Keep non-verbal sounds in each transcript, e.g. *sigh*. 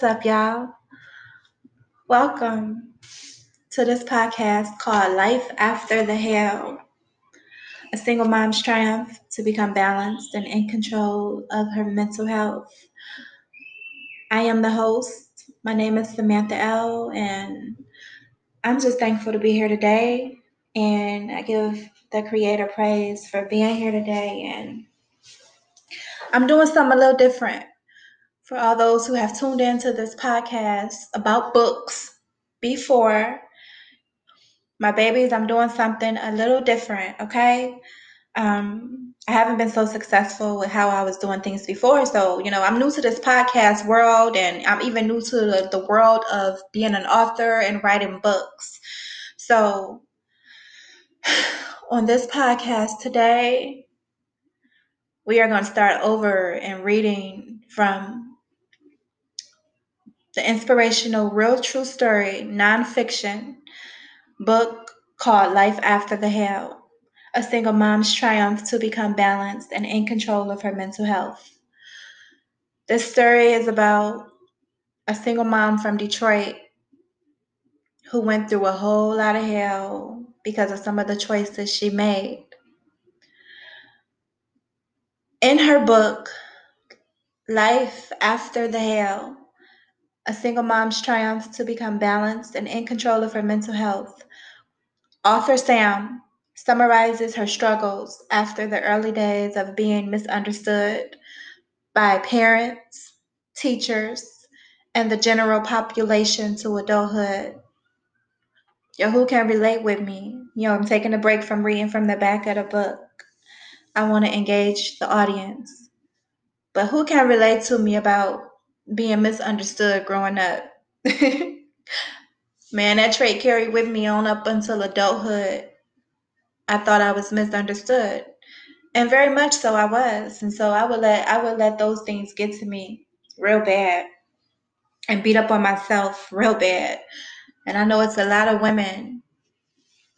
what's up, y'all? Welcome to this podcast called Life After the Hell. A single mom's triumph to become balanced and in control of her mental health. I am the host. My name is Samantha L. And I'm just thankful to be here today. And I give the Creator praise for being here today. And I'm doing something a little different for all those who have tuned into this podcast about books before. My babies, I'm doing something a little different, okay? Um, I haven't been so successful with how I was doing things before. So, you know, I'm new to this podcast world and I'm even new to the, the world of being an author and writing books. So, *sighs* on this podcast today, we are going to start over and reading from the inspirational real true story nonfiction book called Life After the Hell A Single Mom's Triumph to Become Balanced and in Control of Her Mental Health. This story is about a single mom from Detroit who went through a whole lot of hell because of some of the choices she made. In her book, Life After the Hell, a single mom's triumph to become balanced and in control of her mental health. Author Sam summarizes her struggles after the early days of being misunderstood by parents, teachers, and the general population to adulthood. Yo, who can relate with me? Yo, I'm taking a break from reading from the back of the book. I want to engage the audience. But who can relate to me about being misunderstood growing up. *laughs* Man, that trait carried with me on up until adulthood. I thought I was misunderstood. And very much so I was. And so I would let I would let those things get to me real bad and beat up on myself real bad. And I know it's a lot of women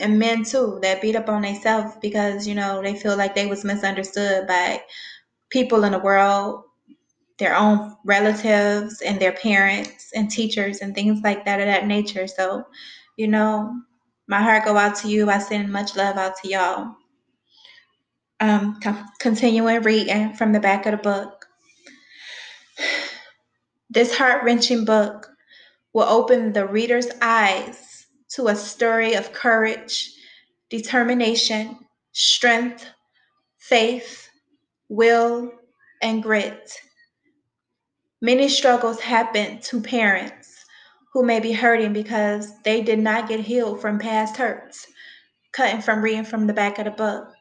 and men too that beat up on themselves because, you know, they feel like they was misunderstood by people in the world their own relatives and their parents and teachers and things like that of that nature. So, you know, my heart go out to you. I send much love out to y'all. Um, continuing reading from the back of the book. *sighs* This heart wrenching book will open the reader's eyes to a story of courage, determination, strength, faith, will, and grit. Many struggles happen to parents who may be hurting because they did not get healed from past hurts. Cutting from reading from the back of the book.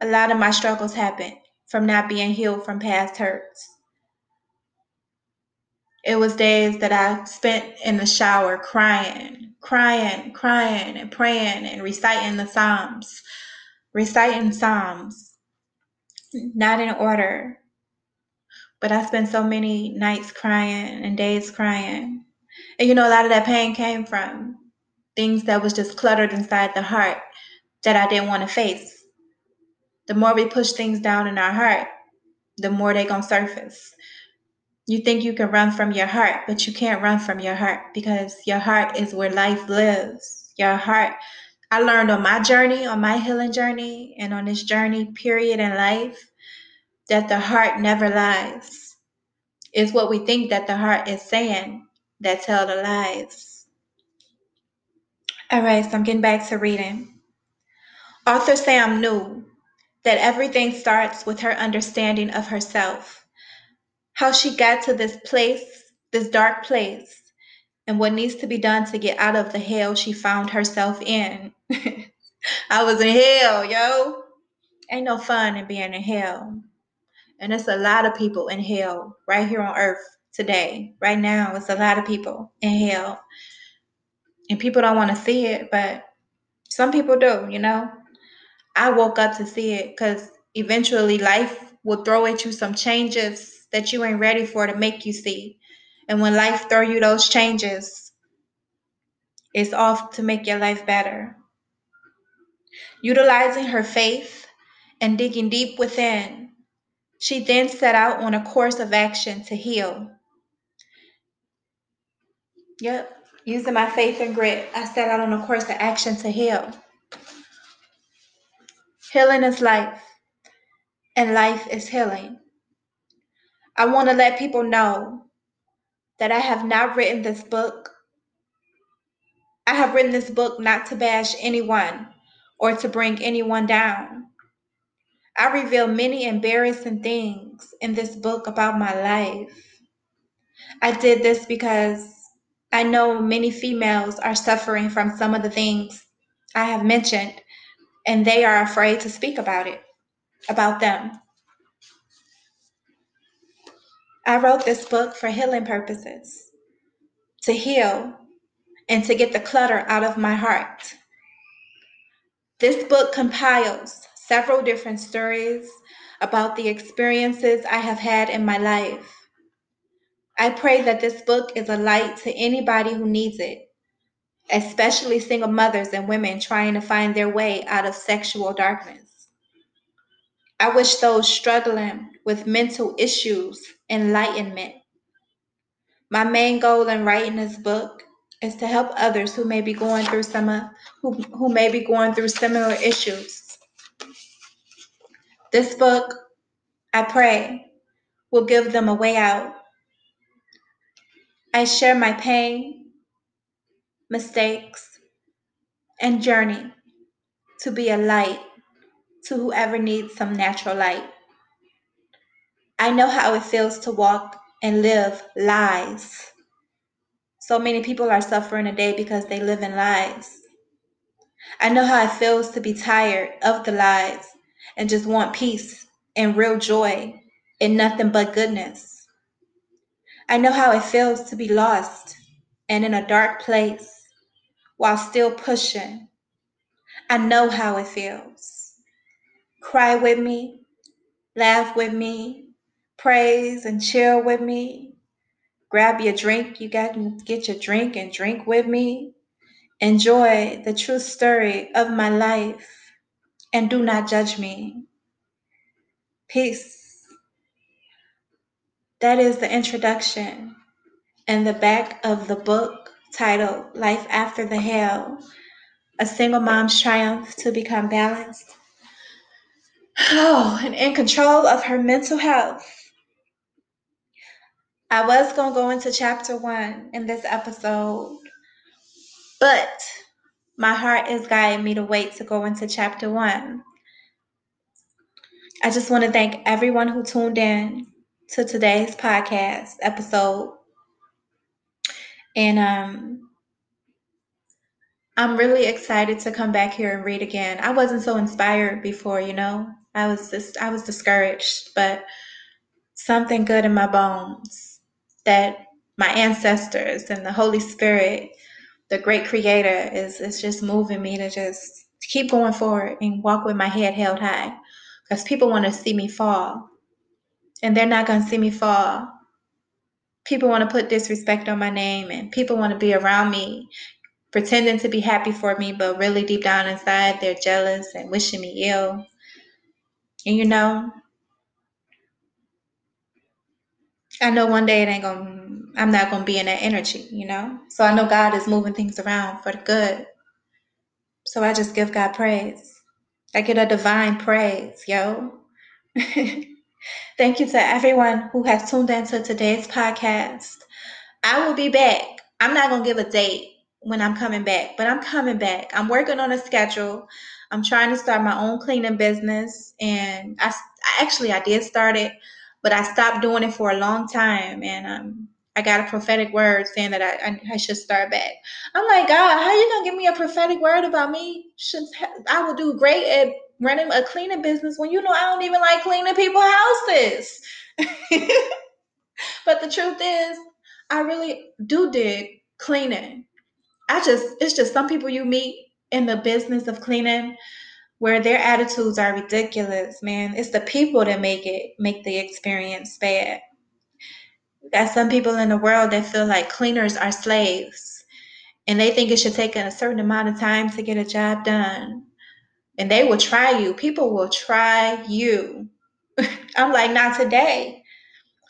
A lot of my struggles happened from not being healed from past hurts. It was days that I spent in the shower crying, crying, crying, and praying and reciting the Psalms, reciting Psalms, not in order, but I spent so many nights crying and days crying. And you know, a lot of that pain came from things that was just cluttered inside the heart that I didn't want to face. The more we push things down in our heart, the more they gonna surface. You think you can run from your heart, but you can't run from your heart because your heart is where life lives. Your heart. I learned on my journey, on my healing journey, and on this journey, period, in life, that the heart never lies. It's what we think that the heart is saying that tell the lies. All right, so I'm getting back to reading. Author Sam knew that everything starts with her understanding of herself, how she got to this place, this dark place, and what needs to be done to get out of the hell she found herself in. *laughs* I was in hell, yo. Ain't no fun in being in hell. And it's a lot of people in hell right here on earth today. Right now, it's a lot of people in hell. And people don't want to see it, but some people do, you know. I woke up to see it because eventually life will throw at you some changes that you ain't ready for to make you see. And when life throw you those changes, it's off to make your life better. Utilizing her faith and digging deep within, she then set out on a course of action to heal. Yep, using my faith and grit, I set out on a course of action to heal. Healing is life, and life is healing. I want to let people know that I have not written this book. I have written this book not to bash anyone or to bring anyone down. I reveal many embarrassing things in this book about my life. I did this because I know many females are suffering from some of the things I have mentioned, and they are afraid to speak about it, about them. I wrote this book for healing purposes, to heal and to get the clutter out of my heart. This book compiles several different stories about the experiences I have had in my life. I pray that this book is a light to anybody who needs it, especially single mothers and women trying to find their way out of sexual darkness. I wish those struggling with mental issues enlightenment. My main goal in writing this book is to help others who may be going through some who, who may be going through similar issues. This book, I pray, will give them a way out. I share my pain, mistakes, and journey to be a light to whoever needs some natural light. I know how it feels to walk and live lies. So many people are suffering today because they live in lies. I know how it feels to be tired of the lies and just want peace and real joy and nothing but goodness. I know how it feels to be lost and in a dark place while still pushing. I know how it feels. Cry with me, laugh with me, praise and chill with me. Grab your drink, you got to get your drink and drink with me. Enjoy the true story of my life and do not judge me. Peace. That is the introduction and the back of the book titled Life After the Hell A Single Mom's Triumph to Become Balanced. Oh, and in control of her mental health. I was going to go into chapter one in this episode, but my heart is guiding me to wait to go into chapter one. I just want to thank everyone who tuned in to today's podcast episode. And um, I'm really excited to come back here and read again. I wasn't so inspired before, you know. I was just I was discouraged, but something good in my bones that my ancestors and the Holy Spirit, the great creator, is, is just moving me to just keep going forward and walk with my head held high. Because people want to see me fall. And they're not going to see me fall. People want to put disrespect on my name and people want to be around me pretending to be happy for me, but really deep down inside, they're jealous and wishing me ill. And you know, I know one day it ain't gonna I'm not gonna be in that energy, you know? So I know God is moving things around for the good. So I just give God praise. I get a divine praise, yo. *laughs* Thank you to everyone who has tuned into today's podcast. I will be back. I'm not gonna give a date when I'm coming back, but I'm coming back. I'm working on a schedule. I'm trying to start my own cleaning business, and I, I actually I did start it but I stopped doing it for a long time, and um, I got a prophetic word saying that I, I, I should start back. I'm like, God, how you gonna give me a prophetic word about me? Should I will do great at running a cleaning business when you know I don't even like cleaning people's houses. *laughs* but the truth is, I really do dig cleaning. I just it's just some people you meet in the business of cleaning where their attitudes are ridiculous, man. It's the people that make it make the experience bad. Got some people in the world that feel like cleaners are slaves. and they think it should take a certain amount of time to get a job done. And they will try you. People will try you. *laughs* I'm like, not today.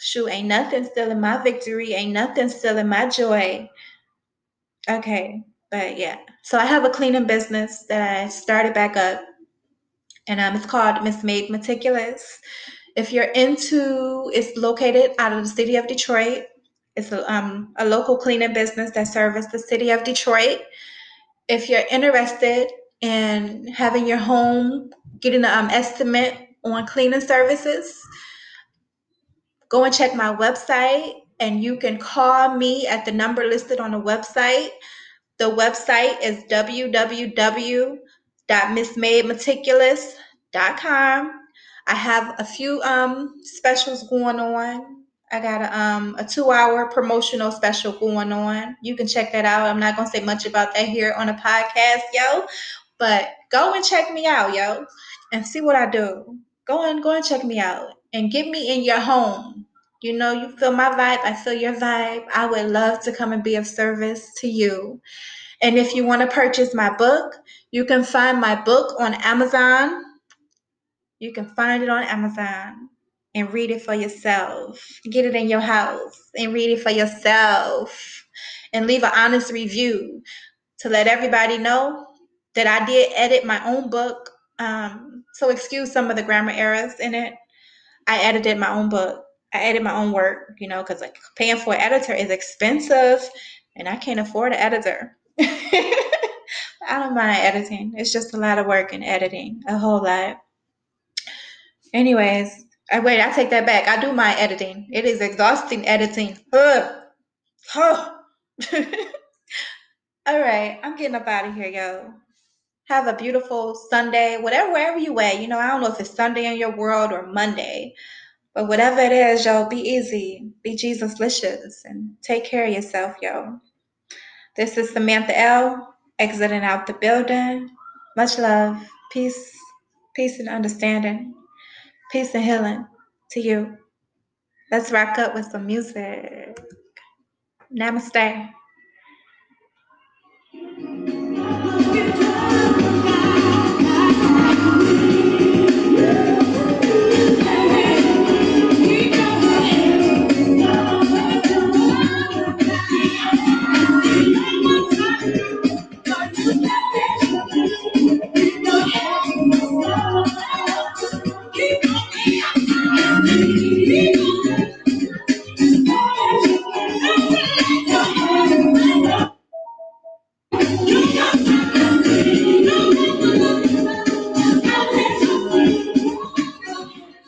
Shoot, ain't nothing stealing my victory. Ain't nothing stealing my joy. Okay, but yeah. So I have a cleaning business that I started back up, and um, it's called Miss Made Meticulous. If you're into, it's located out of the city of Detroit. It's a, um, a local cleaning business that serves the city of Detroit. If you're interested in having your home, getting an um, estimate on cleaning services, go and check my website and you can call me at the number listed on the website. The website is www.missmademeticulous.com. I have a few um, specials going on. I got a, um, a two hour promotional special going on. You can check that out. I'm not going to say much about that here on a podcast, yo, but go and check me out, yo, and see what I do. Go and go and check me out and get me in your home. You know, you feel my vibe, I feel your vibe. I would love to come and be of service to you. And if you want to purchase my book, you can find my book on Amazon. You can find it on Amazon and read it for yourself. Get it in your house and read it for yourself. And leave an honest review to let everybody know that I did edit my own book. Um, so excuse some of the grammar errors in it. I edited my own book. I edit my own work, you know, because like paying for an editor is expensive and I can't afford an editor. *laughs* I don't mind editing. It's just a lot of work in editing, a whole lot. Anyways, I wait, I take that back. I do my editing. It is exhausting editing. Ugh. Huh. *laughs* All right, I'm getting up out of here, yo. Have a beautiful Sunday, whatever, wherever you at. You know, I don't know if it's Sunday in your world or Monday, but whatever it is, yo, be easy, be Jesuslicious, and take care of yourself, yo. This is Samantha L. exiting out the building. Much love, peace, peace and understanding, Peace and healing to you. Let's rock up with some music. Namaste.